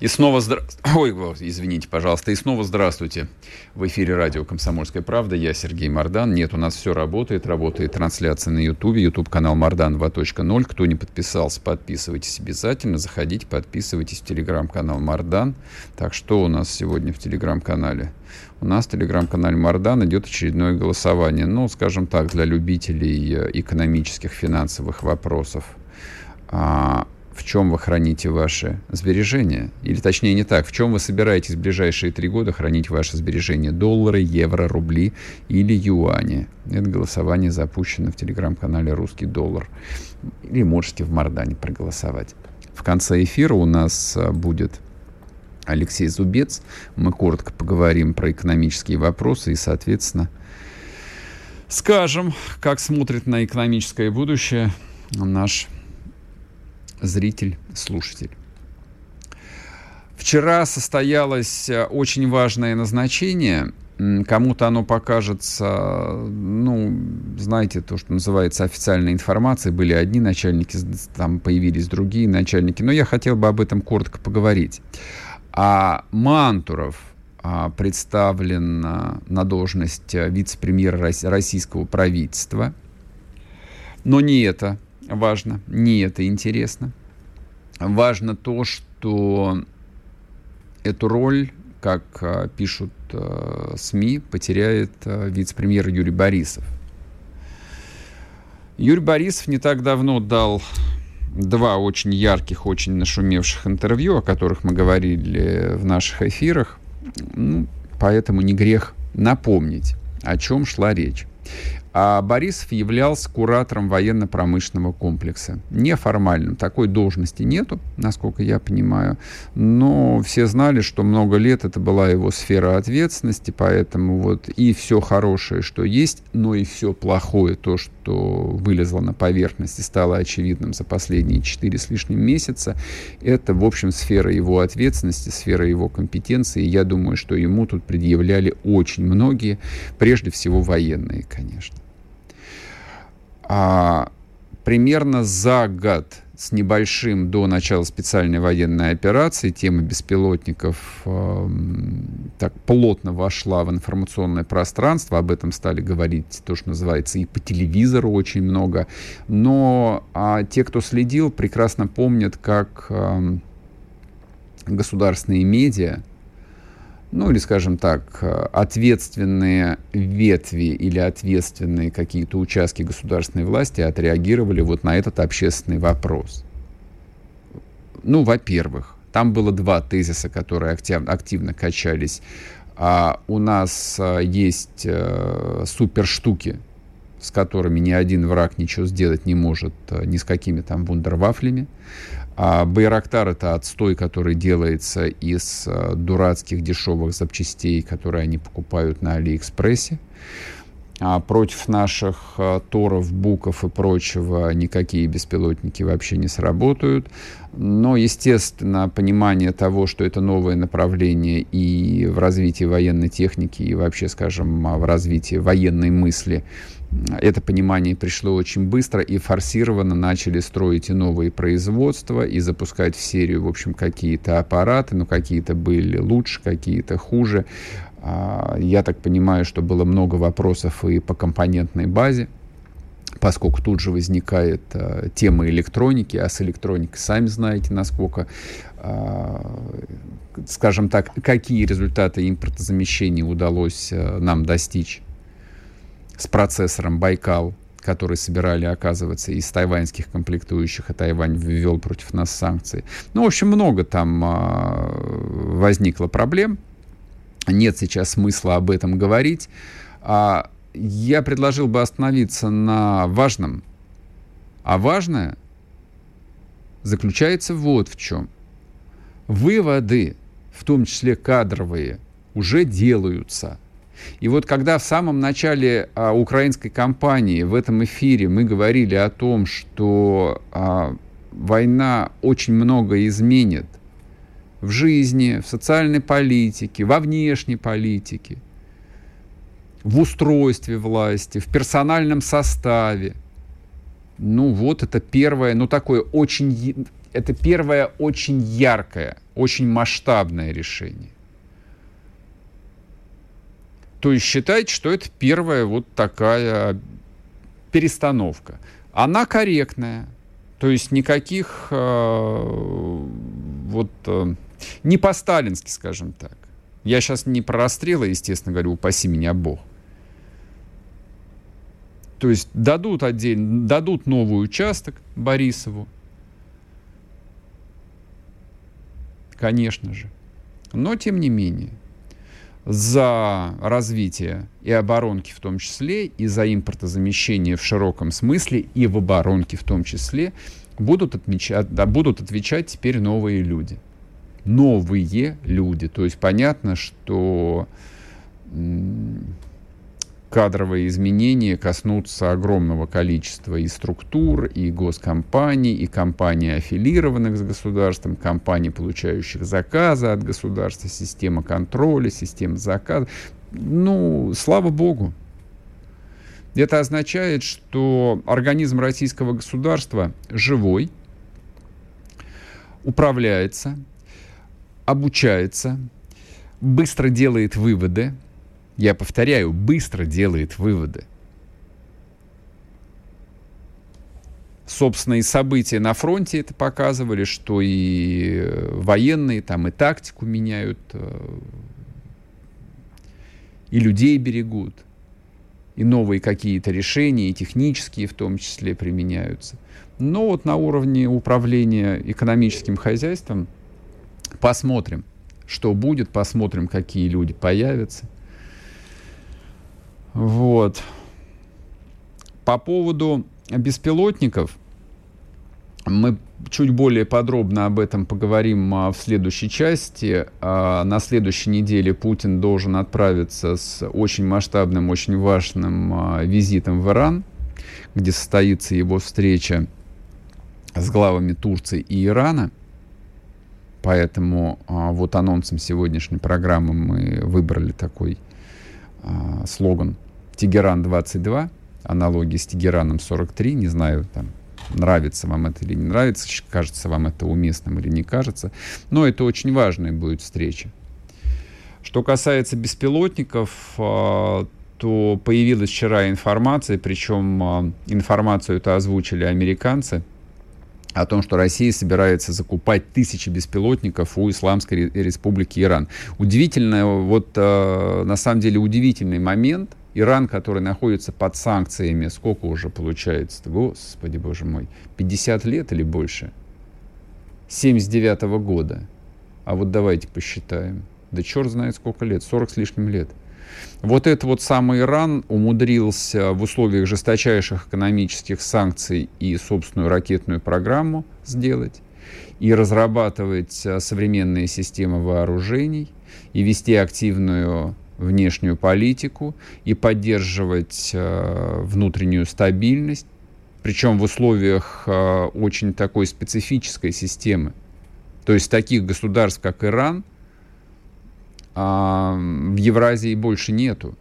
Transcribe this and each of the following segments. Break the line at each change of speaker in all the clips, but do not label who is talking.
И снова здра... Ой, извините, пожалуйста. И снова здравствуйте. В эфире радио «Комсомольская правда». Я Сергей Мордан. Нет, у нас все работает. Работает трансляция на Ютубе. Ютуб-канал Мордан 2.0. Кто не подписался, подписывайтесь обязательно. Заходите, подписывайтесь в телеграм-канал Мордан. Так, что у нас сегодня в телеграм-канале? У нас в телеграм-канале Мордан идет очередное голосование. Ну, скажем так, для любителей э, экономических, финансовых вопросов а, в чем вы храните ваши сбережения. Или точнее не так, в чем вы собираетесь в ближайшие три года хранить ваши сбережения. Доллары, евро, рубли или юани. Это голосование запущено в телеграм-канале «Русский доллар». Или можете в Мордане проголосовать. В конце эфира у нас а, будет Алексей Зубец. Мы коротко поговорим про экономические вопросы и, соответственно, скажем, как смотрит на экономическое будущее наш зритель, слушатель. Вчера состоялось э, очень важное назначение. Кому-то оно покажется, ну, знаете, то, что называется официальной информацией. Были одни начальники, там появились другие начальники. Но я хотел бы об этом коротко поговорить. А Мантуров а, представлен на, на должность э, вице-премьера российского правительства. Но не это важно, не это интересно. Важно то, что эту роль, как а, пишут э, СМИ, потеряет э, вице-премьер Юрий Борисов. Юрий Борисов не так давно дал два очень ярких, очень нашумевших интервью, о которых мы говорили в наших эфирах. Ну, поэтому не грех напомнить, о чем шла речь. А Борисов являлся куратором военно-промышленного комплекса. Неформальным. Такой должности нету, насколько я понимаю. Но все знали, что много лет это была его сфера ответственности, поэтому вот и все хорошее, что есть, но и все плохое, то, что вылезло на поверхность и стало очевидным за последние четыре с лишним месяца, это, в общем, сфера его ответственности, сфера его компетенции. И я думаю, что ему тут предъявляли очень многие, прежде всего военные, конечно а, примерно за год с небольшим до начала специальной военной операции тема беспилотников э, так плотно вошла в информационное пространство. Об этом стали говорить то, что называется, и по телевизору очень много. Но а те, кто следил, прекрасно помнят, как э, государственные медиа ну или, скажем так, ответственные ветви или ответственные какие-то участки государственной власти отреагировали вот на этот общественный вопрос. Ну, во-первых, там было два тезиса, которые активно качались. А у нас а, есть а, суперштуки, с которыми ни один враг ничего сделать не может ни с какими там вундервафлями. А Байрактар — это отстой, который делается из э, дурацких дешевых запчастей, которые они покупают на Алиэкспрессе. А против наших э, Торов, Буков и прочего никакие беспилотники вообще не сработают. Но, естественно, понимание того, что это новое направление и в развитии военной техники, и вообще, скажем, в развитии военной мысли — это понимание пришло очень быстро, и форсированно. Начали строить и новые производства, и запускать в серию, в общем, какие-то аппараты, но какие-то были лучше, какие-то хуже. А, я так понимаю, что было много вопросов и по компонентной базе, поскольку тут же возникает а, тема электроники, а с электроникой сами знаете, насколько, а, скажем так, какие результаты импортозамещения удалось нам достичь с процессором Байкал, который собирали, оказывается, из тайваньских комплектующих, и Тайвань ввел против нас санкции. Ну, в общем, много там а, возникло проблем. нет сейчас смысла об этом говорить. А я предложил бы остановиться на важном. А важное заключается вот в чем. Выводы, в том числе кадровые, уже делаются. И вот когда в самом начале а, украинской кампании в этом эфире мы говорили о том, что а, война очень много изменит в жизни, в социальной политике, во внешней политике, в устройстве власти, в персональном составе. Ну вот это первое, ну такое очень, это первое очень яркое, очень масштабное решение. То есть считайте, что это первая вот такая перестановка. Она корректная. То есть никаких э, вот э, не по-сталински, скажем так. Я сейчас не про расстрелы, естественно, говорю, упаси меня Бог. То есть дадут отдельно, дадут новый участок Борисову. Конечно же. Но тем не менее, за развитие и оборонки в том числе, и за импортозамещение в широком смысле, и в оборонке в том числе, будут, отмечать, да, будут отвечать теперь новые люди новые люди. То есть понятно, что кадровые изменения коснутся огромного количества и структур, и госкомпаний, и компаний, аффилированных с государством, компаний, получающих заказы от государства, система контроля, система заказа. Ну, слава богу. Это означает, что организм российского государства живой, управляется, обучается, быстро делает выводы. Я повторяю, быстро делает выводы. Собственно, и события на фронте это показывали, что и военные там и тактику меняют, э, и людей берегут, и новые какие-то решения, и технические в том числе применяются. Но вот на уровне управления экономическим хозяйством – Посмотрим, что будет, посмотрим, какие люди появятся. Вот. По поводу беспилотников, мы чуть более подробно об этом поговорим а, в следующей части. А, на следующей неделе Путин должен отправиться с очень масштабным, очень важным а, визитом в Иран, где состоится его встреча с главами Турции и Ирана. Поэтому вот анонсом сегодняшней программы мы выбрали такой а, слоган «Тегеран-22», аналогии с Тегераном 43, не знаю, там, нравится вам это или не нравится, кажется вам это уместным или не кажется, но это очень важная будет встреча. Что касается беспилотников, а, то появилась вчера информация, причем а, информацию это озвучили американцы – о том, что Россия собирается закупать тысячи беспилотников у Исламской Республики Иран. Удивительно, вот э, на самом деле удивительный момент. Иран, который находится под санкциями, сколько уже получается? Господи, боже мой, 50 лет или больше? 79 -го года. А вот давайте посчитаем. Да черт знает сколько лет, 40 с лишним лет. Вот этот вот самый Иран умудрился в условиях жесточайших экономических санкций и собственную ракетную программу сделать, и разрабатывать а, современные системы вооружений, и вести активную внешнюю политику, и поддерживать э, внутреннюю стабильность, причем в условиях э, очень такой специфической системы. То есть таких государств, как Иран – а, в Евразии больше нету.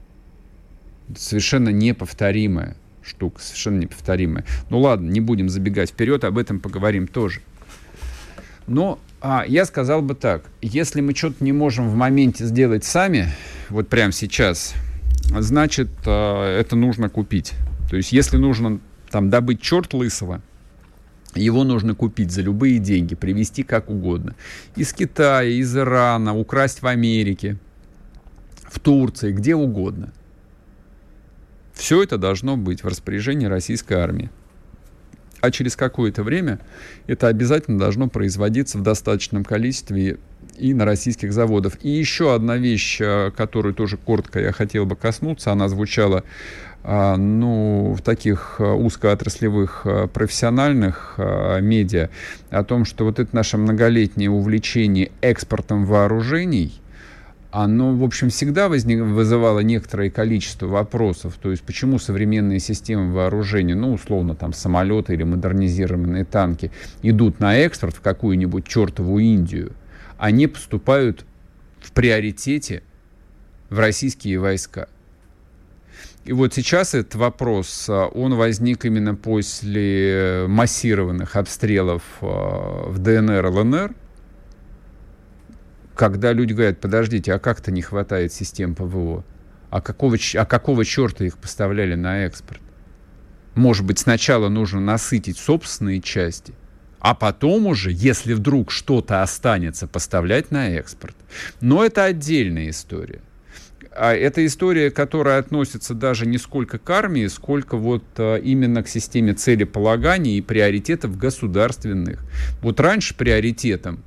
Совершенно неповторимая штука, совершенно неповторимая. Ну ладно, не будем забегать вперед, об этом поговорим тоже. Но а, я сказал бы так, если мы что-то не можем в моменте сделать сами, вот прямо сейчас, значит, а, это нужно купить. То есть, если нужно там добыть черт лысого, его нужно купить за любые деньги, привезти как угодно. Из Китая, из Ирана, украсть в Америке, в Турции, где угодно. Все это должно быть в распоряжении российской армии. А через какое-то время это обязательно должно производиться в достаточном количестве и на российских заводах. И еще одна вещь, э, которую тоже коротко я хотел бы коснуться, она звучала а, ну, в таких э, узкоотраслевых э, профессиональных медиа, о том, что вот это наше многолетнее увлечение экспортом вооружений, оно, в общем, всегда возник, вызывало некоторое количество вопросов. То есть, почему современные системы вооружения, ну, условно, там, самолеты или модернизированные танки, идут на экспорт в какую-нибудь чертову Индию – они поступают в приоритете в российские войска. И вот сейчас этот вопрос, а, он возник именно после массированных обстрелов а, в ДНР, ЛНР, когда люди говорят, подождите, а как-то не хватает систем ПВО? А какого, а какого черта их поставляли на экспорт? Может быть, сначала нужно насытить собственные части – а потом уже, если вдруг что-то останется, поставлять на экспорт. Но это отдельная история. А это история, которая относится даже не сколько к армии, сколько вот а, именно к системе целеполагания и приоритетов государственных. Вот раньше приоритетом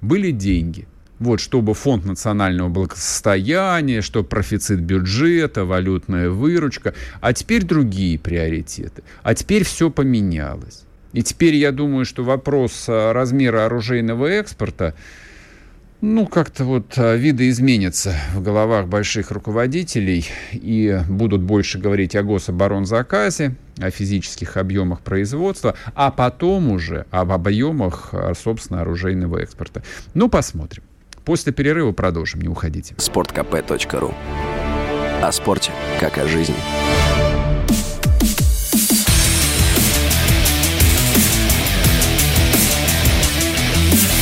были деньги. Вот, чтобы фонд национального благосостояния, чтобы профицит бюджета, валютная выручка. А теперь другие приоритеты. А теперь все поменялось. И теперь я думаю, что вопрос а, размера оружейного экспорта, ну, как-то вот а, видоизменится в головах больших руководителей и будут больше говорить о гособоронзаказе, о физических объемах производства, а потом уже об объемах, а, собственно, оружейного экспорта. Ну, посмотрим. После перерыва продолжим, не уходите.
sportkp.ru О спорте, как о жизни.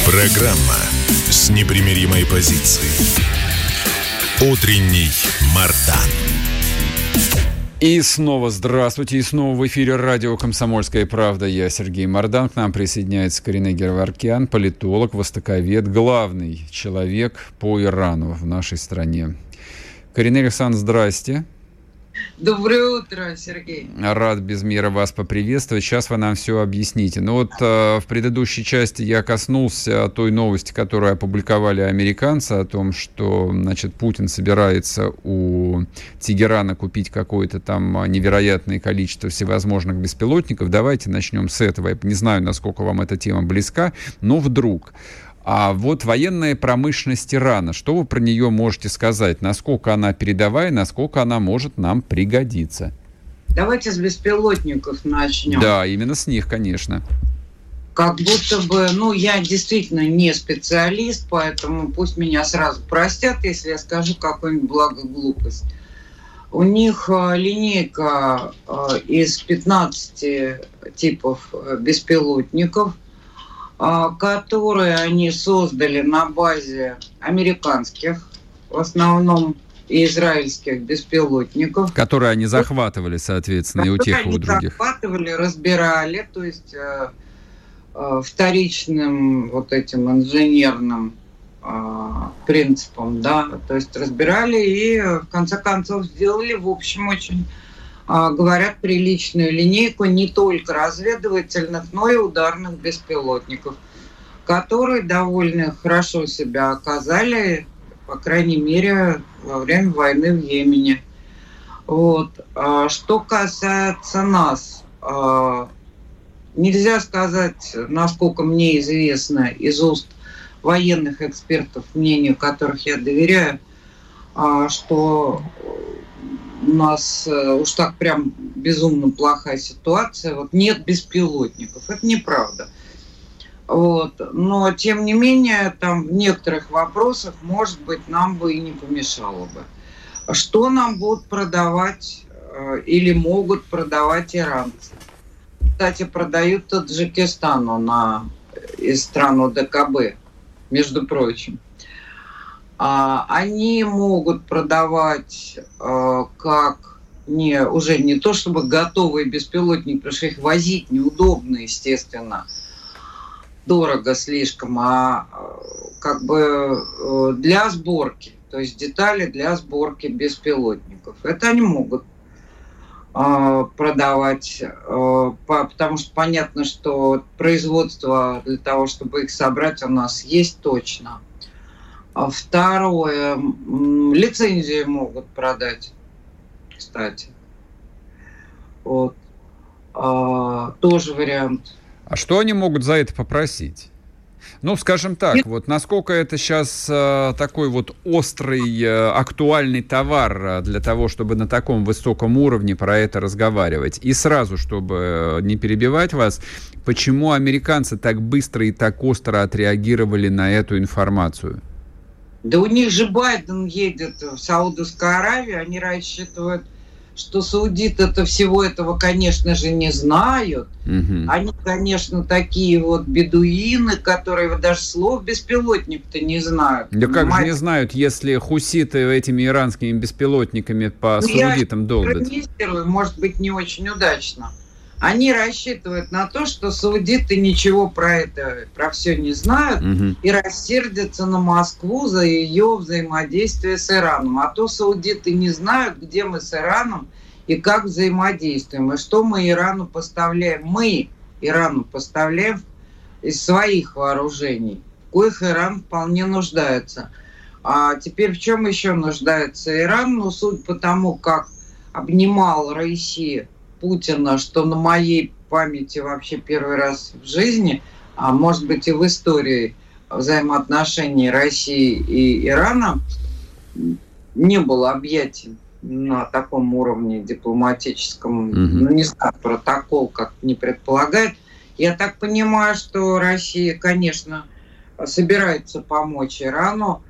Программа с непримиримой позицией. Утренний Мардан.
И снова здравствуйте, и снова в эфире радио «Комсомольская правда». Я Сергей Мордан, к нам присоединяется Карина Герваркян, политолог, востоковед, главный человек по Ирану в нашей стране. Карина Александровна, здрасте.
Доброе утро, Сергей.
Рад без мира вас поприветствовать. Сейчас вы нам все объясните. Ну вот э, в предыдущей части я коснулся той новости, которую опубликовали американцы, о том, что значит, Путин собирается у Тегерана купить какое-то там невероятное количество всевозможных беспилотников. Давайте начнем с этого. Я не знаю, насколько вам эта тема близка, но вдруг а вот военная промышленность Ирана, что вы про нее можете сказать? Насколько она передовая, насколько она может нам пригодиться?
Давайте с беспилотников начнем.
Да, именно с них, конечно.
Как будто бы, ну, я действительно не специалист, поэтому пусть меня сразу простят, если я скажу какую-нибудь благоглупость. У них э, линейка э, из 15 типов э, беспилотников – которые они создали на базе американских, в основном и израильских беспилотников.
Которые они захватывали, соответственно, и у тех, и у других.
захватывали, разбирали, то есть э, э, вторичным вот этим инженерным э, принципом, да, то есть разбирали и в конце концов сделали, в общем, очень а, говорят, приличную линейку не только разведывательных, но и ударных беспилотников, которые довольно хорошо себя оказали, по крайней мере, во время войны в Йемене. Вот. А что касается нас, а, нельзя сказать, насколько мне известно из уст военных экспертов, мнению которых я доверяю, что у нас э, уж так прям безумно плохая ситуация, вот нет беспилотников. Это неправда. Вот. Но, тем не менее, там в некоторых вопросах, может быть, нам бы и не помешало бы. Что нам будут продавать э, или могут продавать иранцы? Кстати, продают Таджикистану на, э, из стран ОДКБ, между прочим. А, они могут продавать а, как не, уже не то чтобы готовые беспилотники, потому что их возить неудобно, естественно, дорого слишком, а, а как бы э, для сборки, то есть детали для сборки беспилотников. Это они могут продавать, потому что понятно, что производство для того, чтобы их собрать, у нас есть точно – второе, лицензии могут продать, кстати. Вот. А, тоже вариант.
А что они могут за это попросить? Ну, скажем так, Нет. вот насколько это сейчас э, такой вот острый, э, актуальный товар э, для того, чтобы на таком высоком уровне про это разговаривать. И сразу, чтобы э, не перебивать вас, почему американцы так быстро и так остро отреагировали на эту информацию?
Да у них же Байден едет в Саудовскую Аравию, они рассчитывают что саудиты это всего этого, конечно же, не знают. Угу. Они, конечно, такие вот бедуины, которые даже слов беспилотник-то не знают.
Да понимаете? как же не знают, если хуситы этими иранскими беспилотниками по ну, саудитам долбят?
Может быть, не очень удачно они рассчитывают на то, что саудиты ничего про это, про все не знают угу. и рассердятся на Москву за ее взаимодействие с Ираном. А то саудиты не знают, где мы с Ираном и как взаимодействуем, и что мы Ирану поставляем. Мы Ирану поставляем из своих вооружений, в коих Иран вполне нуждается. А теперь в чем еще нуждается Иран? Ну, суть по тому, как обнимал Россию Путина, что на моей памяти вообще первый раз в жизни, а может быть и в истории взаимоотношений России и Ирана не было объятий на таком уровне дипломатическом, угу. ну не знаю, протокол как не предполагает. Я так понимаю, что Россия, конечно, собирается помочь Ирану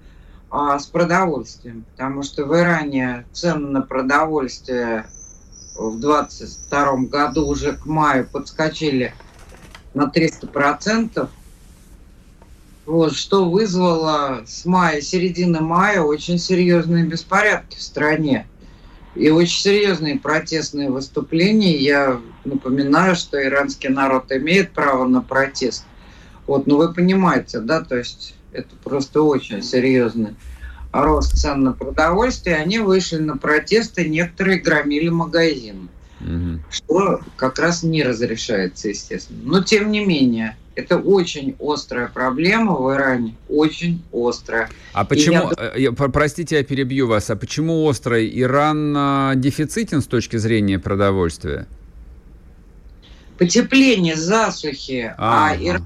а, с продовольствием, потому что в Иране цены на продовольствие в 2022 году уже к маю подскочили на 300%. Вот, что вызвало с мая, середины мая очень серьезные беспорядки в стране. И очень серьезные протестные выступления. Я напоминаю, что иранский народ имеет право на протест. Вот, ну вы понимаете, да, то есть это просто очень серьезно рост цен на продовольствие, они вышли на протесты, некоторые громили магазины. Угу. Что как раз не разрешается, естественно. Но тем не менее, это очень острая проблема в Иране, очень острая.
А почему, я... Э, простите, я перебью вас, а почему острая? Иран а, дефицитен с точки зрения продовольствия?
Потепление, засухи, а, а Иран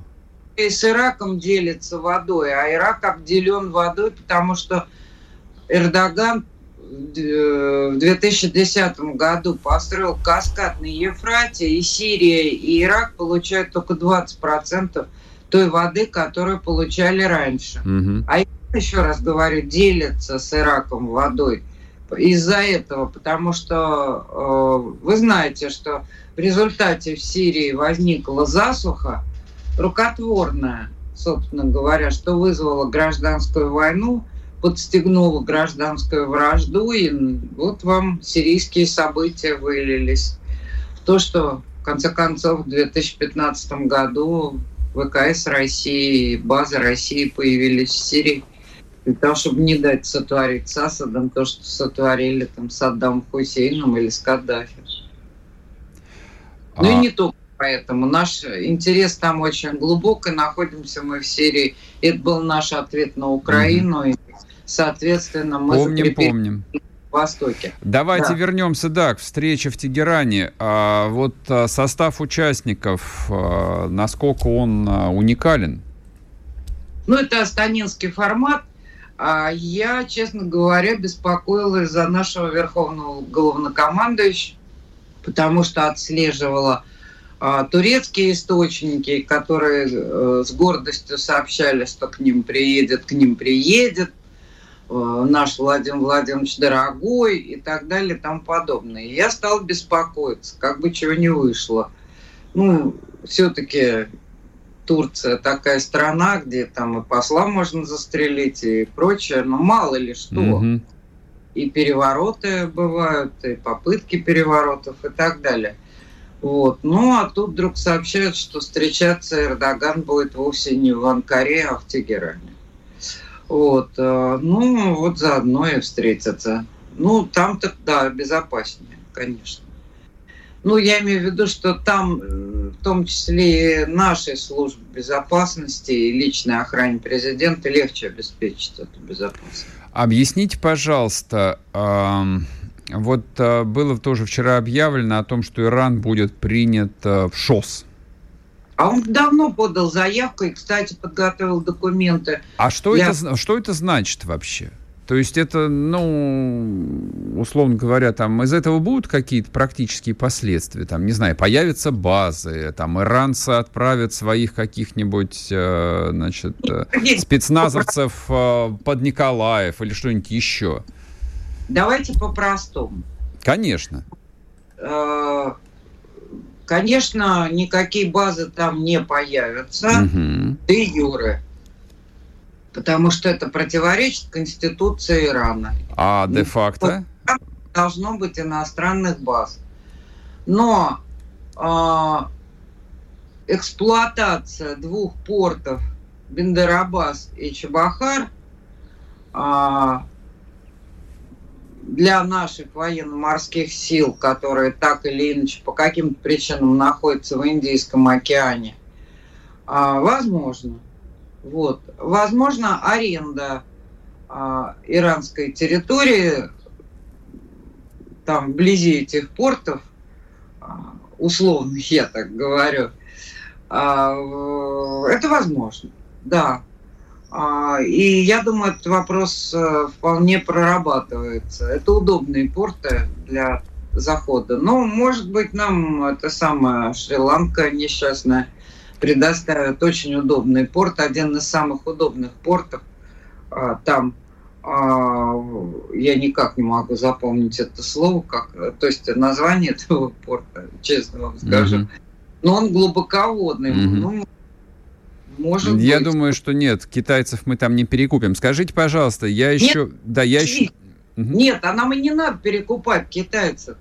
с Ираком делится водой, а Ирак обделен водой, потому что Эрдоган в 2010 году построил каскад на Ефрате, и Сирия, и Ирак получают только 20% той воды, которую получали раньше. Угу. А еще раз говорю, делятся с Ираком водой из-за этого, потому что э, вы знаете, что в результате в Сирии возникла засуха рукотворная, собственно говоря, что вызвало гражданскую войну – подстегнуло гражданскую вражду, и вот вам сирийские события вылились. То, что в конце концов в 2015 году ВКС России, базы России появились в Сирии для того, чтобы не дать сотворить с Асадом то, что сотворили там с Саддамом Хусейном или с Каддафи. А... Ну и не только поэтому. Наш интерес там очень глубок, и находимся мы в Сирии. Это был наш ответ на Украину, mm-hmm. и соответственно, мы
помним, помним.
Востоке.
Давайте да. вернемся, да, к встрече в Тегеране. А, вот а, состав участников, а, насколько он а, уникален?
Ну, это астанинский формат. А я, честно говоря, беспокоилась за нашего верховного главнокомандующего, потому что отслеживала а, турецкие источники, которые а, с гордостью сообщали, что к ним приедет, к ним приедет Э, наш Владимир Владимирович дорогой и так далее и тому подобное. И я стал беспокоиться, как бы чего не вышло. Ну, все-таки Турция такая страна, где там и посла можно застрелить и прочее, но мало ли что. Угу. И перевороты бывают, и попытки переворотов и так далее. Вот. Ну, а тут вдруг сообщают, что встречаться Эрдоган будет вовсе не в Анкаре, а в Тегеране. Вот. Э, ну, вот заодно и встретиться. Ну, там-то, да, безопаснее, конечно. Ну, я имею в виду, что там в том числе и нашей службе безопасности и личной охране президента легче обеспечить эту безопасность.
Объясните, пожалуйста, вот э, было тоже вчера объявлено о том, что Иран будет принят э, в ШОС.
А он давно подал заявку и, кстати, подготовил документы.
А что, для... это, что это значит вообще? То есть это, ну, условно говоря, там из этого будут какие-то практические последствия? Там, не знаю, появятся базы, там иранцы отправят своих каких-нибудь, э, значит, э, спецназовцев э, под Николаев или что-нибудь еще?
Давайте по-простому.
Конечно.
Конечно, никакие базы там не появятся. Угу. Де юры потому что это противоречит Конституции Ирана.
А де-факто?
Должно быть иностранных баз. Но э, эксплуатация двух портов Бендерабас и Чебахар э, для наших военно-морских сил, которые так или иначе по каким-то причинам находятся в Индийском океане, э, возможно. Вот. Возможно, аренда а, иранской территории там вблизи этих портов, а, условных, я так говорю, а, это возможно, да. А, и я думаю, этот вопрос а, вполне прорабатывается. Это удобные порты для захода. Но, может быть, нам это самая Шри-Ланка несчастная предоставят очень удобный порт, один из самых удобных портов. А, там а, я никак не могу запомнить это слово, как, то есть название этого порта, честно вам скажу. Mm-hmm. Но он глубоководный. Mm-hmm. Ну,
может я быть. думаю, что нет, китайцев мы там не перекупим. Скажите, пожалуйста, я еще... Нет, да, я еще...
Нет, а нам и не надо перекупать китайцев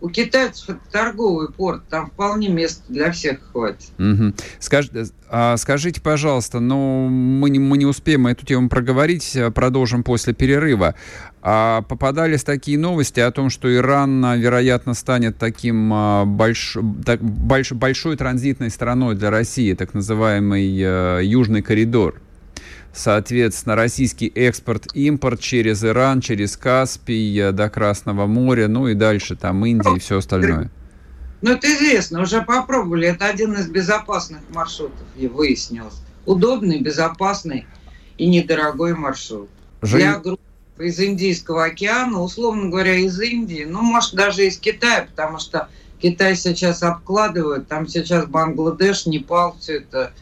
у китайцев это торговый порт, там вполне места для всех хватит.
Угу. Скаж, а, скажите, пожалуйста, ну мы не, мы не успеем эту тему проговорить, а, продолжим после перерыва. А попадались такие новости о том, что Иран, вероятно, станет таким а, больш, так, больш, большой транзитной страной для России, так называемый а, Южный коридор соответственно, российский экспорт-импорт через Иран, через Каспий э, до Красного моря, ну и дальше там Индия и все остальное.
Ну, это известно, уже попробовали. Это один из безопасных маршрутов, и выяснилось. Удобный, безопасный и недорогой маршрут. Жень... Для групп из Индийского океана, условно говоря, из Индии, ну, может, даже из Китая, потому что Китай сейчас обкладывают, там сейчас Бангладеш, Непал, все это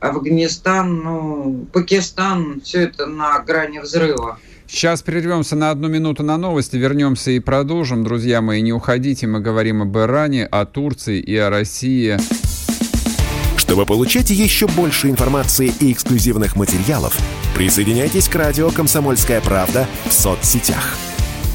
Афганистан, ну, Пакистан, все это на грани взрыва.
Сейчас прервемся на одну минуту на новости, вернемся и продолжим. Друзья мои, не уходите, мы говорим об Иране, о Турции и о России.
Чтобы получать еще больше информации и эксклюзивных материалов, присоединяйтесь к радио «Комсомольская правда» в соцсетях –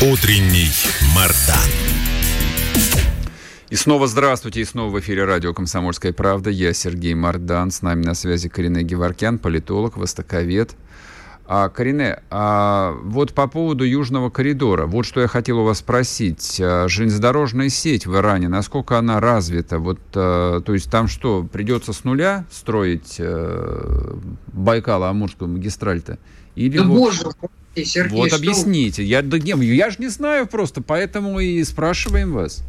Утренний Мардан.
И снова здравствуйте, и снова в эфире радио «Комсомольская правда». Я Сергей Мардан, с нами на связи Карине Геворкян, политолог, востоковед. А, Карине, а вот по поводу Южного коридора, вот что я хотел у вас спросить. А, железнодорожная сеть в Иране, насколько она развита? Вот, а, то есть там что, придется с нуля строить а, Байкало-Амурскую магистраль-то?
Или да вот... боже,
Сергей, вот что... объясните. Я, да, не, я же не знаю просто, поэтому и спрашиваем вас.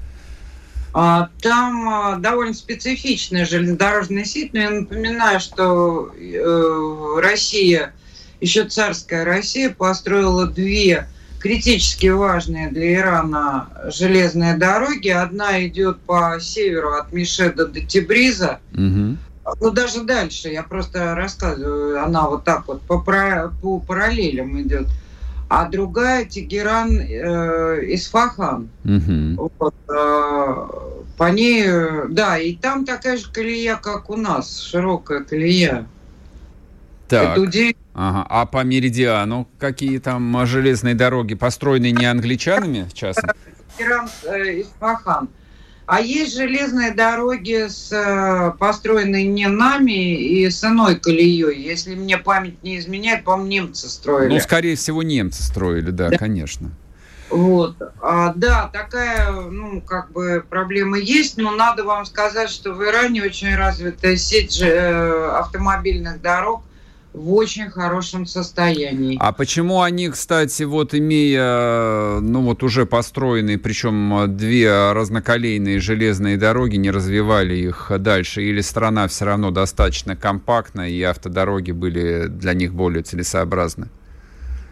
А, там а, довольно специфичная железнодорожная сеть, но я напоминаю, что э, Россия, еще царская Россия, построила две критически важные для Ирана железные дороги. Одна идет по северу от Мишеда до Тибриза, угу. Ну, даже дальше, я просто рассказываю, она вот так вот по, по параллелям идет. А другая Тегеран э, Исфахан. Угу. Вот, э, По ней, э, да, и там такая же колея, как у нас, широкая колея.
Так. Это удивительно. Ага. А по меридиану какие там железные дороги построены не англичанами, в частности?
Иран э, Исфахан. А есть железные дороги, с, э, построенные не нами и с иной колеей. Если мне память не изменяет, по-моему, немцы строили.
Ну, скорее всего, немцы строили, да, да. конечно.
Вот. А, да, такая, ну, как бы проблема есть, но надо вам сказать, что в Иране очень развитая сеть же, э, автомобильных дорог, в очень хорошем состоянии.
А почему они, кстати, вот имея, ну вот уже построенные, причем две разноколейные железные дороги, не развивали их дальше? Или страна все равно достаточно компактна, и автодороги были для них более целесообразны?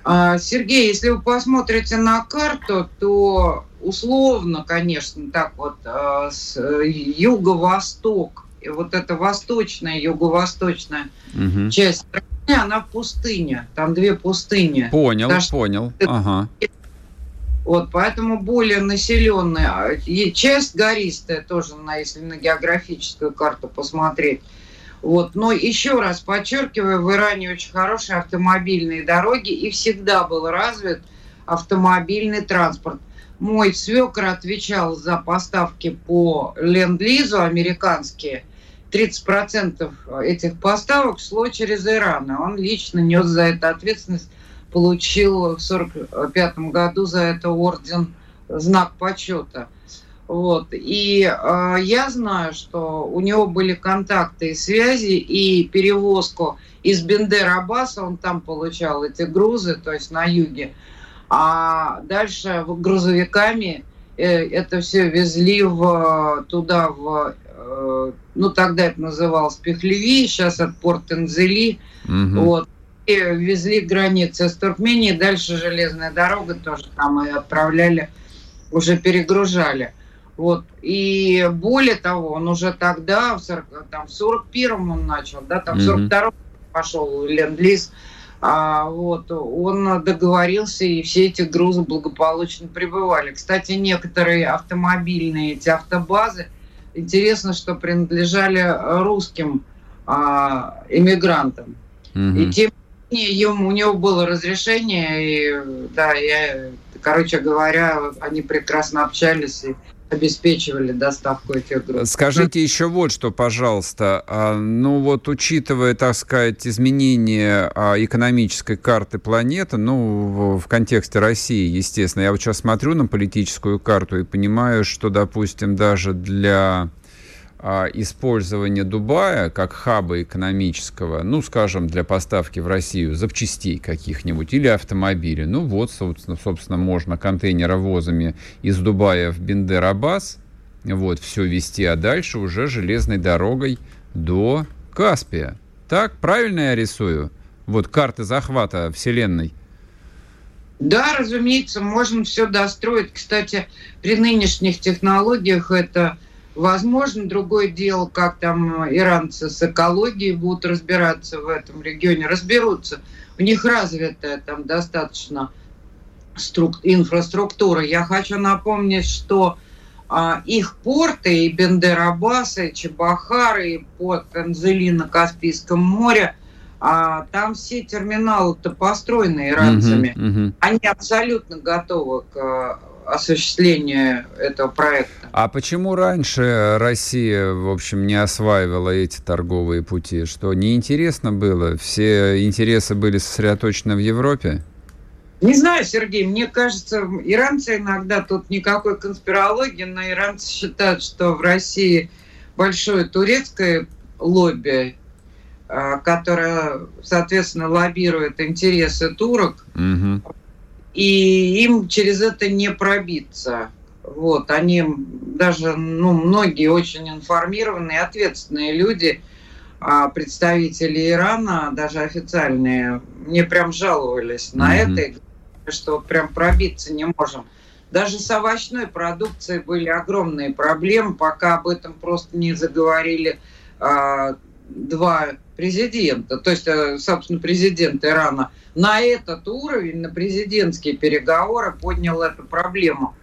А, Сергей, если вы посмотрите на карту, то условно, конечно, так вот, а, юго-восток, вот эта восточная, юго-восточная угу. часть страны, она пустыня. Там две пустыни.
Понял, Потому понял. Ага.
Вот, поэтому более населенная. И часть гористая тоже, на, если на географическую карту посмотреть. Вот. Но еще раз подчеркиваю, в Иране очень хорошие автомобильные дороги и всегда был развит автомобильный транспорт. Мой свекр отвечал за поставки по ленд-лизу американские – 30% этих поставок шло через Иран. Он лично нес за это ответственность, получил в 1945 году за это орден знак почета. Вот. И э, я знаю, что у него были контакты и связи, и перевозку из Бендер-Аббаса, он там получал эти грузы, то есть на юге. А дальше грузовиками э, это все везли в, туда, в Э, ну тогда это называлось Пехлеви, сейчас от порт Энзели, угу. вот, и везли к границе с Туркменией, дальше железная дорога тоже там и отправляли, уже перегружали. Вот. И более того, он уже тогда, в, 40, там, в 41-м он начал, да, там в 42-м пошел ленд-лиз, а, вот, он договорился, и все эти грузы благополучно прибывали. Кстати, некоторые автомобильные эти автобазы, интересно, что принадлежали русским а, иммигрантам. Угу. И тем не менее, ему, у него было разрешение, и да, я, короче говоря, они прекрасно общались и обеспечивали доставку этих грузов.
Скажите еще вот что, пожалуйста. А, ну вот учитывая, так сказать, изменение а, экономической карты планеты, ну в контексте России, естественно, я вот сейчас смотрю на политическую карту и понимаю, что, допустим, даже для использование Дубая как хаба экономического, ну, скажем, для поставки в Россию запчастей каких-нибудь или автомобилей. Ну, вот, собственно, собственно можно контейнеровозами из Дубая в Бендер-Аббас вот, все вести, а дальше уже железной дорогой до Каспия. Так, правильно я рисую? Вот карты захвата Вселенной.
Да, разумеется, можем все достроить. Кстати, при нынешних технологиях это Возможно, другое дело, как там иранцы с экологией будут разбираться в этом регионе. Разберутся. У них развитая там достаточно струк... инфраструктура. Я хочу напомнить, что а, их порты, и Бендерабас, и Чебахар, и порт Энзели на Каспийском море, а, там все терминалы-то построены иранцами. Uh-huh, uh-huh. Они абсолютно готовы к осуществлению этого проекта.
А почему раньше Россия, в общем, не осваивала эти торговые пути? Что неинтересно было? Все интересы были сосредоточены в Европе?
Не знаю, Сергей, мне кажется, иранцы иногда, тут никакой конспирологии, но иранцы считают, что в России большое турецкое лобби, а, которое, соответственно, лоббирует интересы турок, угу и им через это не пробиться. Вот, они даже, ну, многие очень информированные, ответственные люди, а, представители Ирана, даже официальные, мне прям жаловались mm-hmm. на это, что прям пробиться не можем. Даже с овощной продукцией были огромные проблемы, пока об этом просто не заговорили а, два президента, то есть, э, собственно, президент Ирана на этот уровень, на президентские переговоры поднял эту проблему.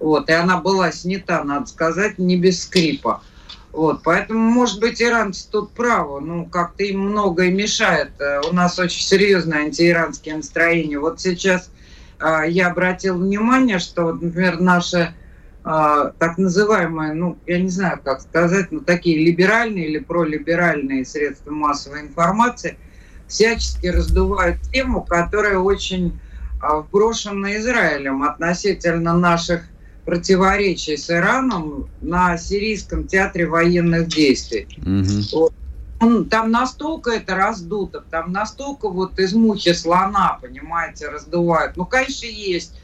Вот, и она была снята, надо сказать, не без скрипа. Вот, поэтому, может быть, иранцы тут правы. Ну, как-то им многое мешает. Э, у нас очень серьезное антииранские настроения. Вот сейчас э, я обратил внимание, что, вот, например, наши так называемые, ну, я не знаю, как сказать, ну, такие либеральные или пролиберальные средства массовой информации всячески раздувают тему, которая очень э, вброшена Израилем относительно наших противоречий с Ираном на Сирийском театре военных действий. Угу. Вот. Там настолько это раздуто, там настолько вот из мухи слона, понимаете, раздувают. Ну, конечно, есть.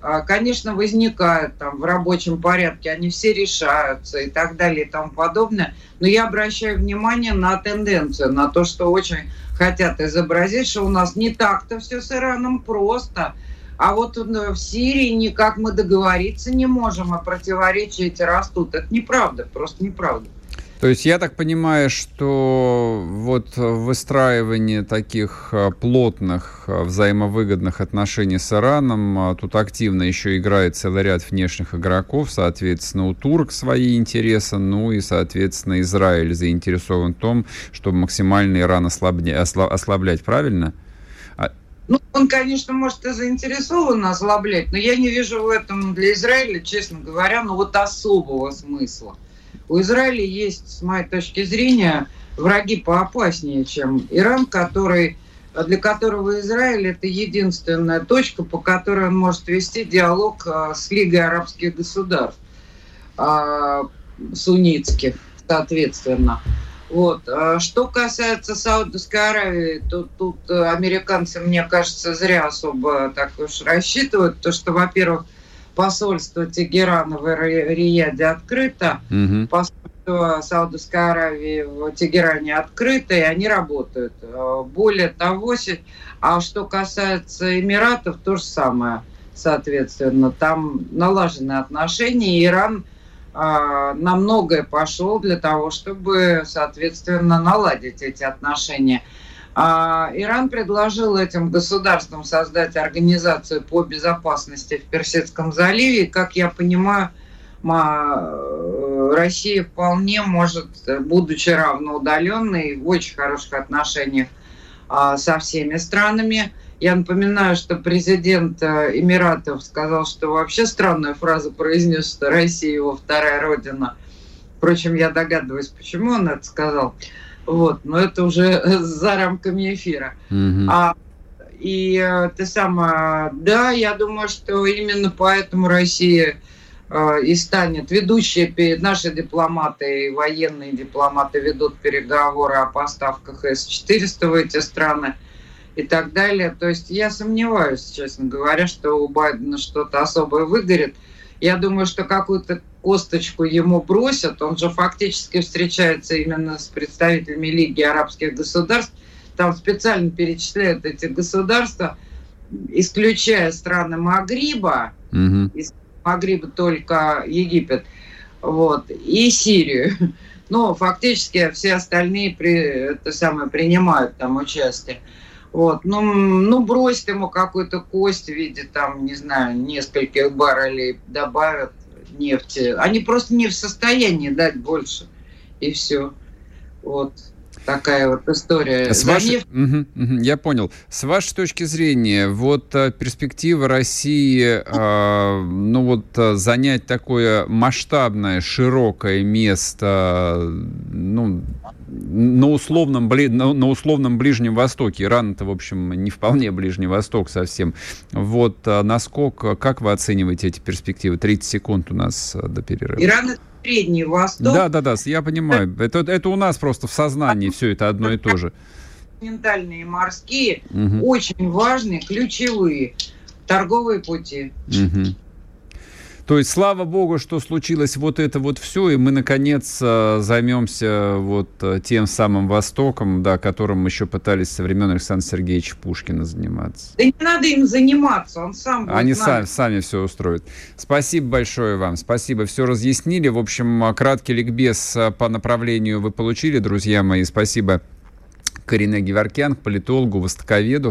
А, конечно, возникают там в рабочем порядке, они все решаются и так далее и тому подобное. Но я обращаю внимание на тенденцию, на то, что очень хотят изобразить, что у нас не так-то все с Ираном просто – а вот в Сирии никак мы договориться не можем, а противоречия эти растут. Это неправда, просто неправда.
То есть я так понимаю, что вот выстраивание таких а, плотных а, взаимовыгодных отношений с Ираном, а, тут активно еще играет целый ряд внешних игроков, соответственно, у турк свои интересы, ну и, соответственно, Израиль заинтересован в том, чтобы максимально Иран ослабня... ослаблять, правильно?
Ну, он, конечно, может и заинтересован ослаблять, но я не вижу в этом для Израиля, честно говоря, ну вот особого смысла. У Израиля есть, с моей точки зрения, враги поопаснее, чем Иран, который, для которого Израиль это единственная точка, по которой он может вести диалог а, с Лигой арабских государств, а, суннитских, соответственно. Вот. А что касается Саудовской Аравии, то тут э, американцы, мне кажется, зря особо так уж рассчитывают, то что, во-первых, посольство Тегерана в Рияде открыто, угу. посольство Саудовской Аравии в Тегеране открыто, и они работают. Э, более того, а что касается Эмиратов, то же самое, соответственно. Там налажены отношения, Иран – а, на многое пошел для того, чтобы, соответственно, наладить эти отношения. А, Иран предложил этим государствам создать организацию по безопасности в Персидском заливе. Как я понимаю, Россия вполне может, будучи равноудаленной, в очень хороших отношениях а, со всеми странами, я напоминаю, что президент э, Эмиратов сказал, что вообще странную фразу произнес, что Россия его вторая родина. Впрочем, я догадываюсь, почему он это сказал. Вот, но это уже за рамками эфира. Mm-hmm. А, и э, ты сама, да, я думаю, что именно поэтому Россия э, и станет ведущей, наши дипломаты и военные дипломаты ведут переговоры о поставках С-400 в эти страны и так далее. То есть я сомневаюсь, честно говоря, что у Байдена что-то особое выгорит. Я думаю, что какую-то косточку ему бросят. Он же фактически встречается именно с представителями Лиги арабских государств. Там специально перечисляют эти государства, исключая страны Магриба, угу. из Магриба только Египет, вот, и Сирию. Но фактически все остальные при, это самое, принимают там участие. Вот. Ну, ну, бросит ему какую-то кость в виде, там, не знаю, нескольких баррелей добавят нефти. Они просто не в состоянии дать больше. И все. Вот такая вот история.
С вашей... угу, угу, я понял. С вашей точки зрения, вот а, перспектива России, а, ну вот а, занять такое масштабное, широкое место, ну, на условном, на, условном Ближнем Востоке. Иран это, в общем, не вполне Ближний Восток совсем. Вот а, насколько, как вы оцениваете эти перспективы? 30 секунд у нас до перерыва.
Иран это Средний Восток.
Да, да, да, я понимаю. Это, это у нас просто в сознании все это одно и то же.
Ментальные морские угу. очень важные, ключевые торговые пути. Угу.
То есть, слава богу, что случилось вот это вот все, и мы, наконец, э, займемся вот э, тем самым Востоком, да, которым еще пытались со времен Александра Сергеевича Пушкина заниматься.
Да не надо им заниматься, он сам
Они сами, сами все устроят. Спасибо большое вам, спасибо, все разъяснили. В общем, краткий ликбез э, по направлению вы получили, друзья мои. Спасибо Карине Геворкян, политологу, востоковеду.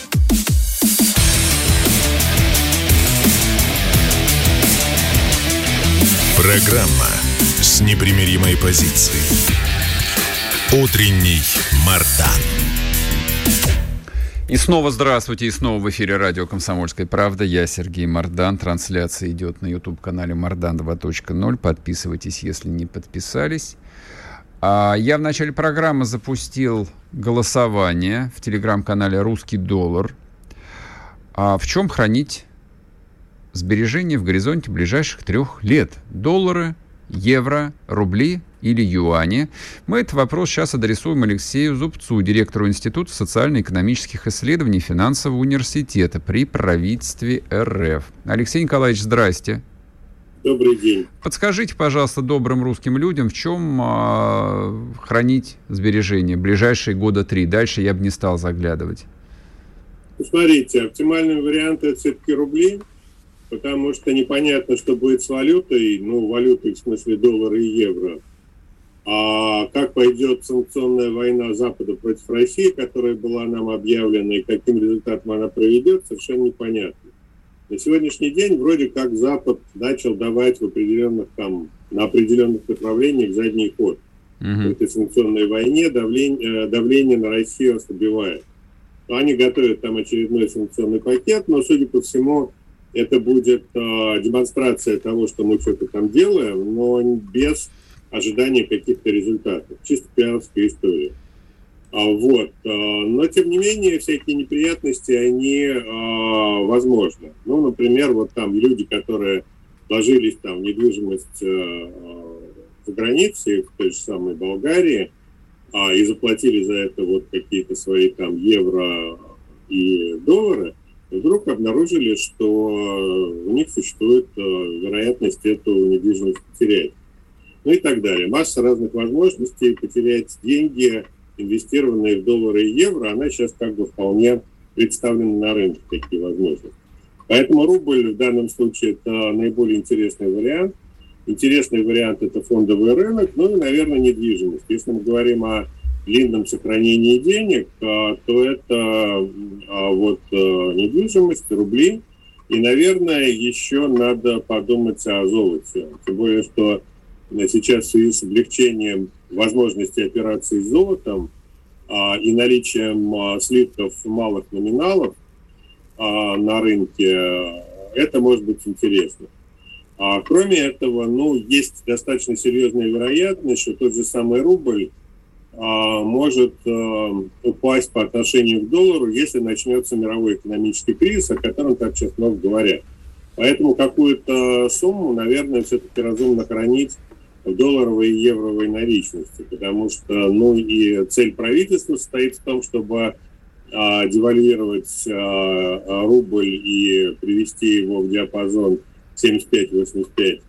Программа с непримиримой позицией. Утренний Мардан.
И снова здравствуйте, и снова в эфире радио «Комсомольская правда». Я Сергей Мардан. Трансляция идет на YouTube-канале «Мардан 2.0». Подписывайтесь, если не подписались. А я в начале программы запустил голосование в телеграм-канале «Русский доллар». А в чем хранить сбережения в горизонте ближайших трех лет. Доллары, евро, рубли или юани. Мы этот вопрос сейчас адресуем Алексею Зубцу, директору Института социально-экономических исследований Финансового университета при правительстве РФ. Алексей Николаевич, здрасте.
Добрый день.
Подскажите, пожалуйста, добрым русским людям, в чем э, хранить сбережения ближайшие года три? Дальше я бы не стал заглядывать.
Смотрите, оптимальный вариант это все-таки рубли потому что непонятно, что будет с валютой, ну, валютой в смысле доллара и евро. А как пойдет санкционная война Запада против России, которая была нам объявлена, и каким результатом она проведет, совершенно непонятно. На сегодняшний день вроде как Запад начал давать в определенных там, на определенных направлениях задний ход. Uh-huh. В этой санкционной войне давление, э, давление на Россию ослабевает. Они готовят там очередной санкционный пакет, но, судя по всему, это будет э, демонстрация того, что мы что-то там делаем, но без ожидания каких-то результатов. Чисто пиарская история. А, вот. А, но, тем не менее, всякие неприятности, они а, возможны. Ну, например, вот там люди, которые вложились там в недвижимость а, за границей, в той же самой Болгарии, а, и заплатили за это вот какие-то свои там евро и доллары, вдруг обнаружили, что э, у них существует э, вероятность эту недвижимость потерять. Ну и так далее. Масса разных возможностей потерять деньги, инвестированные в доллары и евро, она сейчас как бы вполне представлена на рынке, такие возможности. Поэтому рубль в данном случае это наиболее интересный вариант. Интересный вариант это фондовый рынок, ну и, наверное, недвижимость. Если мы говорим о длинном сохранении денег, а, то это а, вот э, недвижимость, рубли. И, наверное, еще надо подумать о золоте. Тем более, что сейчас в связи с облегчением возможности операций с золотом а, и наличием слитков малых номиналов на рынке, это может быть интересно. Кроме этого, ну, есть достаточно серьезная вероятность, что тот же самый рубль может э, упасть по отношению к доллару, если начнется мировой экономический кризис, о котором так сейчас много говорят. Поэтому какую-то сумму, наверное, все-таки разумно хранить в долларовой и евровой наличности, потому что, ну, и цель правительства состоит в том, чтобы а, девальвировать а, рубль и привести его в диапазон 75-85,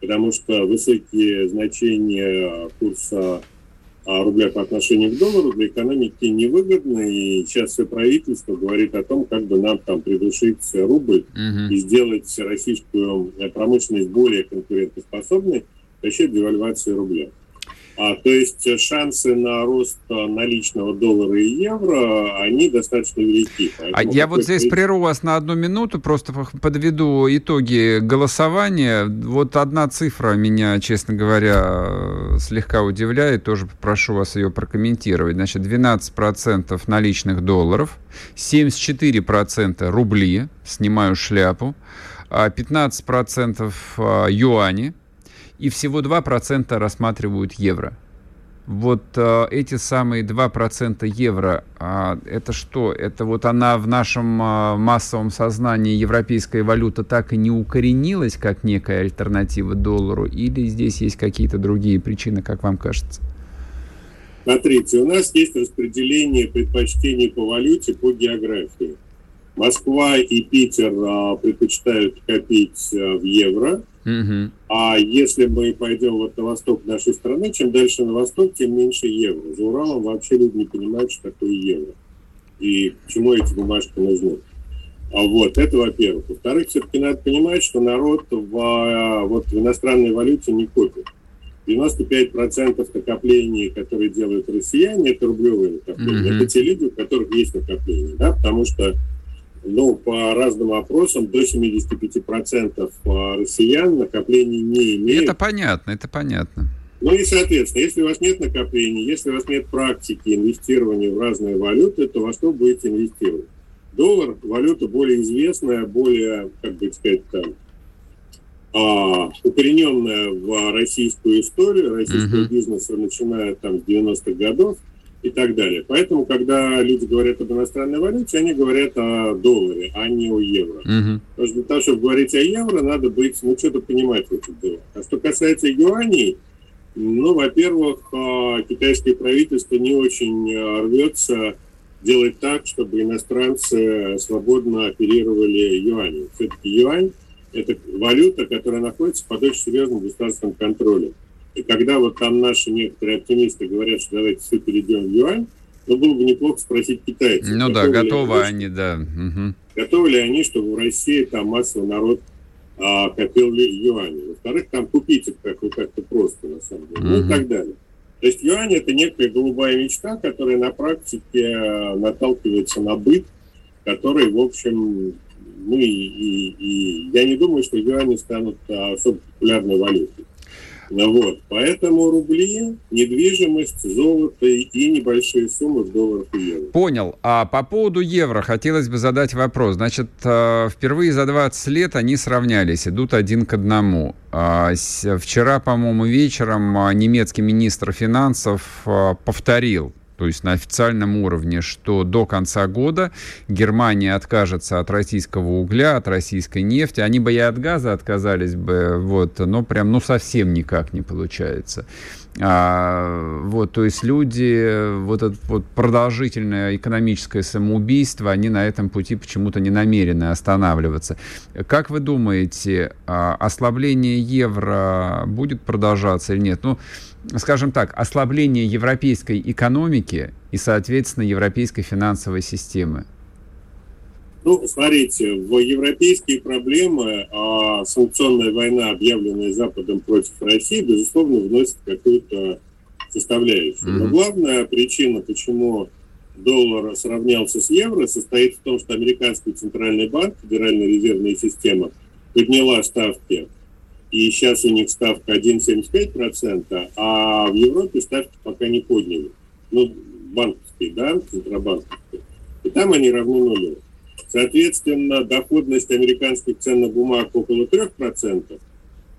потому что высокие значения курса а рубля по отношению к доллару для экономики невыгодно, и сейчас все правительство говорит о том, как бы нам там придушить рубль угу. и сделать российскую промышленность более конкурентоспособной за счет девальвации рубля. А, то есть шансы на рост наличного доллара и евро, они достаточно велики.
А я вот здесь прерву вас на одну минуту, просто подведу итоги голосования. Вот одна цифра меня, честно говоря, слегка удивляет, тоже попрошу вас ее прокомментировать. Значит, 12% наличных долларов, 74% рубли, снимаю шляпу, 15% а, юани, и всего 2% рассматривают евро. Вот э, эти самые 2% евро, э, это что? Это вот она в нашем э, массовом сознании, европейская валюта, так и не укоренилась как некая альтернатива доллару? Или здесь есть какие-то другие причины, как вам кажется?
Смотрите, у нас есть распределение предпочтений по валюте по географии. Москва и Питер а, предпочитают копить а, в евро. Угу. А если мы пойдем вот на восток нашей страны, чем дальше на восток, тем меньше евро. За Уралом вообще люди не понимают, что такое евро. И к чему эти бумажки нужны. А вот, это во-первых. Во-вторых, все-таки надо понимать, что народ в, а, вот, в иностранной валюте не копит. 95% накоплений, которые делают россияне, это рублевые накопления. Mm-hmm. Это те люди, у которых есть накопления, да, потому что ну, по разным опросам до 75% а, россиян накоплений не имеют.
Это понятно, это понятно.
Ну и, соответственно, если у вас нет накоплений, если у вас нет практики инвестирования в разные валюты, то во что будете инвестировать? Доллар – валюта более известная, более, как бы сказать, там, а, укорененная в российскую историю, российского uh-huh. бизнеса, начиная там с 90-х годов и так далее. Поэтому, когда люди говорят об иностранной валюте, они говорят о долларе, а не о евро. Uh-huh. Потому что для того, чтобы говорить о евро, надо быть, ну, что-то понимать в этих делах. А что касается юаней, ну, во-первых, а, китайское правительство не очень а, рвется делать так, чтобы иностранцы свободно оперировали юанем. Все-таки юань – это валюта, которая находится под очень серьезным государственным контролем. И когда вот там наши некоторые оптимисты говорят, что давайте все перейдем в юань, ну, было бы неплохо спросить китайцев.
Ну да, готовы они, они, да.
Угу. Готовы ли они, чтобы в России там массовый народ а, копил ли юани. Во-вторых, там купить их как-то как просто, на самом деле. Угу. Ну и так далее. То есть юань – это некая голубая мечта, которая на практике э, наталкивается на быт, который, в общем, мы и, и, и я не думаю, что юани станут а, особо популярной валютой. Ну вот, поэтому рубли, недвижимость, золото и небольшие суммы в долларах и евро.
Понял. А по поводу евро хотелось бы задать вопрос. Значит, э, впервые за 20 лет они сравнялись, идут один к одному. А, вчера, по-моему, вечером а, немецкий министр финансов а, повторил то есть на официальном уровне, что до конца года Германия откажется от российского угля, от российской нефти. Они бы и от газа отказались бы, вот, но прям, ну, совсем никак не получается. А, вот, то есть люди, вот это вот продолжительное экономическое самоубийство, они на этом пути почему-то не намерены останавливаться. Как вы думаете, а, ослабление евро будет продолжаться или нет? Ну, скажем так, ослабление европейской экономики и, соответственно, европейской финансовой системы?
Ну, смотрите, в европейские проблемы а санкционная война, объявленная Западом против России, безусловно, вносит какую-то составляющую. Mm-hmm. Но главная причина, почему доллар сравнялся с евро, состоит в том, что американский центральный банк, Федеральная резервная система, подняла ставки, и сейчас у них ставка 1,75%, а в Европе ставки пока не подняли. Ну, банковские, да, центробанковские. И там они равны нулю. Соответственно, доходность американских ценных бумаг около 3%,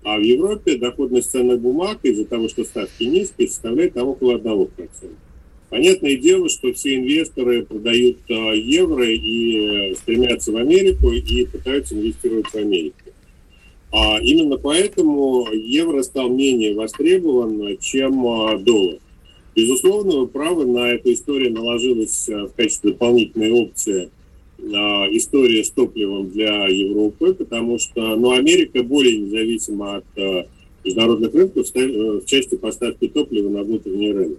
а в Европе доходность ценных бумаг из-за того, что ставки низкие, составляет там около 1%. Понятное дело, что все инвесторы продают а, евро и э, стремятся в Америку и пытаются инвестировать в Америку. А именно поэтому евро стал менее востребован, чем а, доллар. Безусловно, вы правы, на эту историю наложилась а, в качестве дополнительной опции а, история с топливом для Европы, потому что ну, Америка более независима от международных рынков э, в части поставки топлива на внутренний рынок.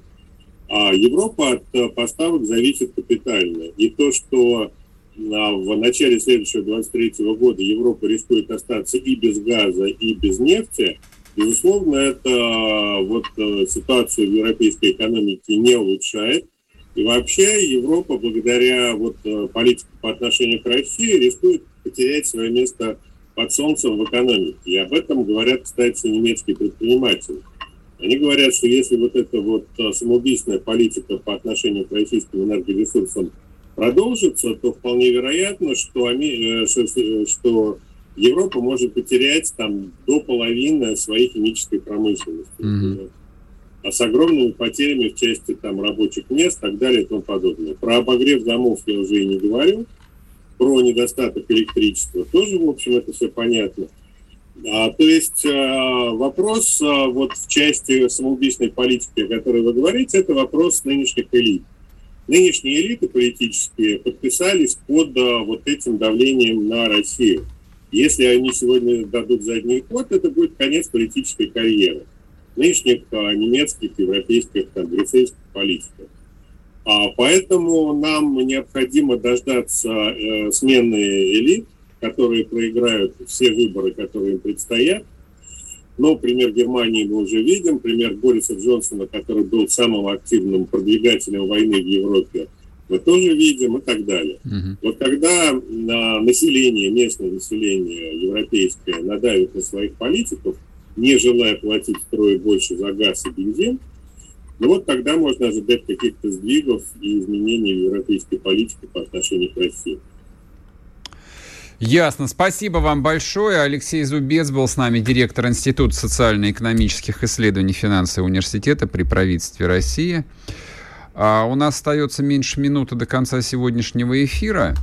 А Европа от поставок зависит капитально. И то, что в начале следующего 23 года Европа рискует остаться и без газа, и без нефти, безусловно, это вот э, ситуацию в европейской экономике не улучшает. И вообще Европа, благодаря вот э, политике по отношению к России, рискует потерять свое место под солнцем в экономике. И об этом говорят, кстати, немецкие предприниматели. Они говорят, что если вот эта вот э, самоубийственная политика по отношению к российским энергоресурсам продолжится, то вполне вероятно, что, э, что Европа может потерять там до половины своей химической промышленности. Mm-hmm а с огромными потерями в части там, рабочих мест и так далее и тому подобное. Про обогрев домов я уже и не говорю, про недостаток электричества тоже, в общем, это все понятно. А, то есть а, вопрос а, вот в части самоубийственной политики, о которой вы говорите, это вопрос нынешних элит. Нынешние элиты политические подписались под а, вот этим давлением на Россию. Если они сегодня дадут задний ход, это будет конец политической карьеры нынешних а, немецких, европейских, там, брюссельских политиков. А поэтому нам необходимо дождаться э, смены элит, которые проиграют все выборы, которые им предстоят. Но пример Германии мы уже видим, пример Бориса Джонсона, который был самым активным продвигателем войны в Европе, мы тоже видим и так далее. Угу. Вот когда на население, местное население европейское надавит на своих политиков, не желая платить втрое больше за газ и бензин, ну вот тогда можно ожидать каких-то сдвигов и изменений в европейской политике по отношению к России.
Ясно. Спасибо вам большое. Алексей Зубец был с нами, директор Института социально-экономических исследований финансового университета при правительстве России. А у нас остается меньше минуты до конца сегодняшнего эфира.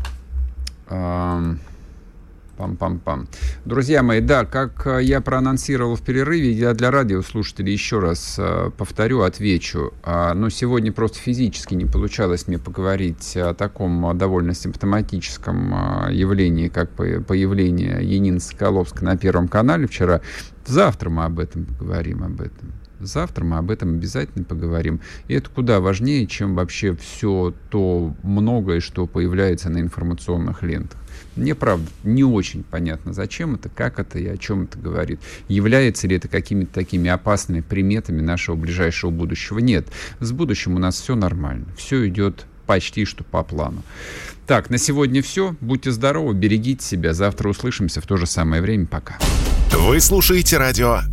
Пам-пам-пам. Друзья мои, да, как э, я проанонсировал в перерыве, я для радиослушателей еще раз э, повторю, отвечу. А, но сегодня просто физически не получалось мне поговорить о таком э, довольно симптоматическом явлении, как появление Янины Соколовской на Первом канале вчера. Завтра мы об этом поговорим, об этом. Завтра мы об этом обязательно поговорим. И это куда важнее, чем вообще все то многое, что появляется на информационных лентах. Мне, правда, не очень понятно, зачем это, как это и о чем это говорит. Является ли это какими-то такими опасными приметами нашего ближайшего будущего? Нет. С будущим у нас все нормально. Все идет почти что по плану. Так, на сегодня все. Будьте здоровы, берегите себя. Завтра услышимся в то же самое время. Пока.
Вы слушаете радио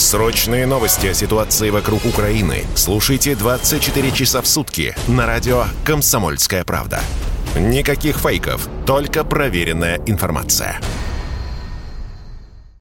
Срочные новости о ситуации вокруг Украины слушайте 24 часа в сутки на радио «Комсомольская правда». Никаких фейков, только проверенная информация.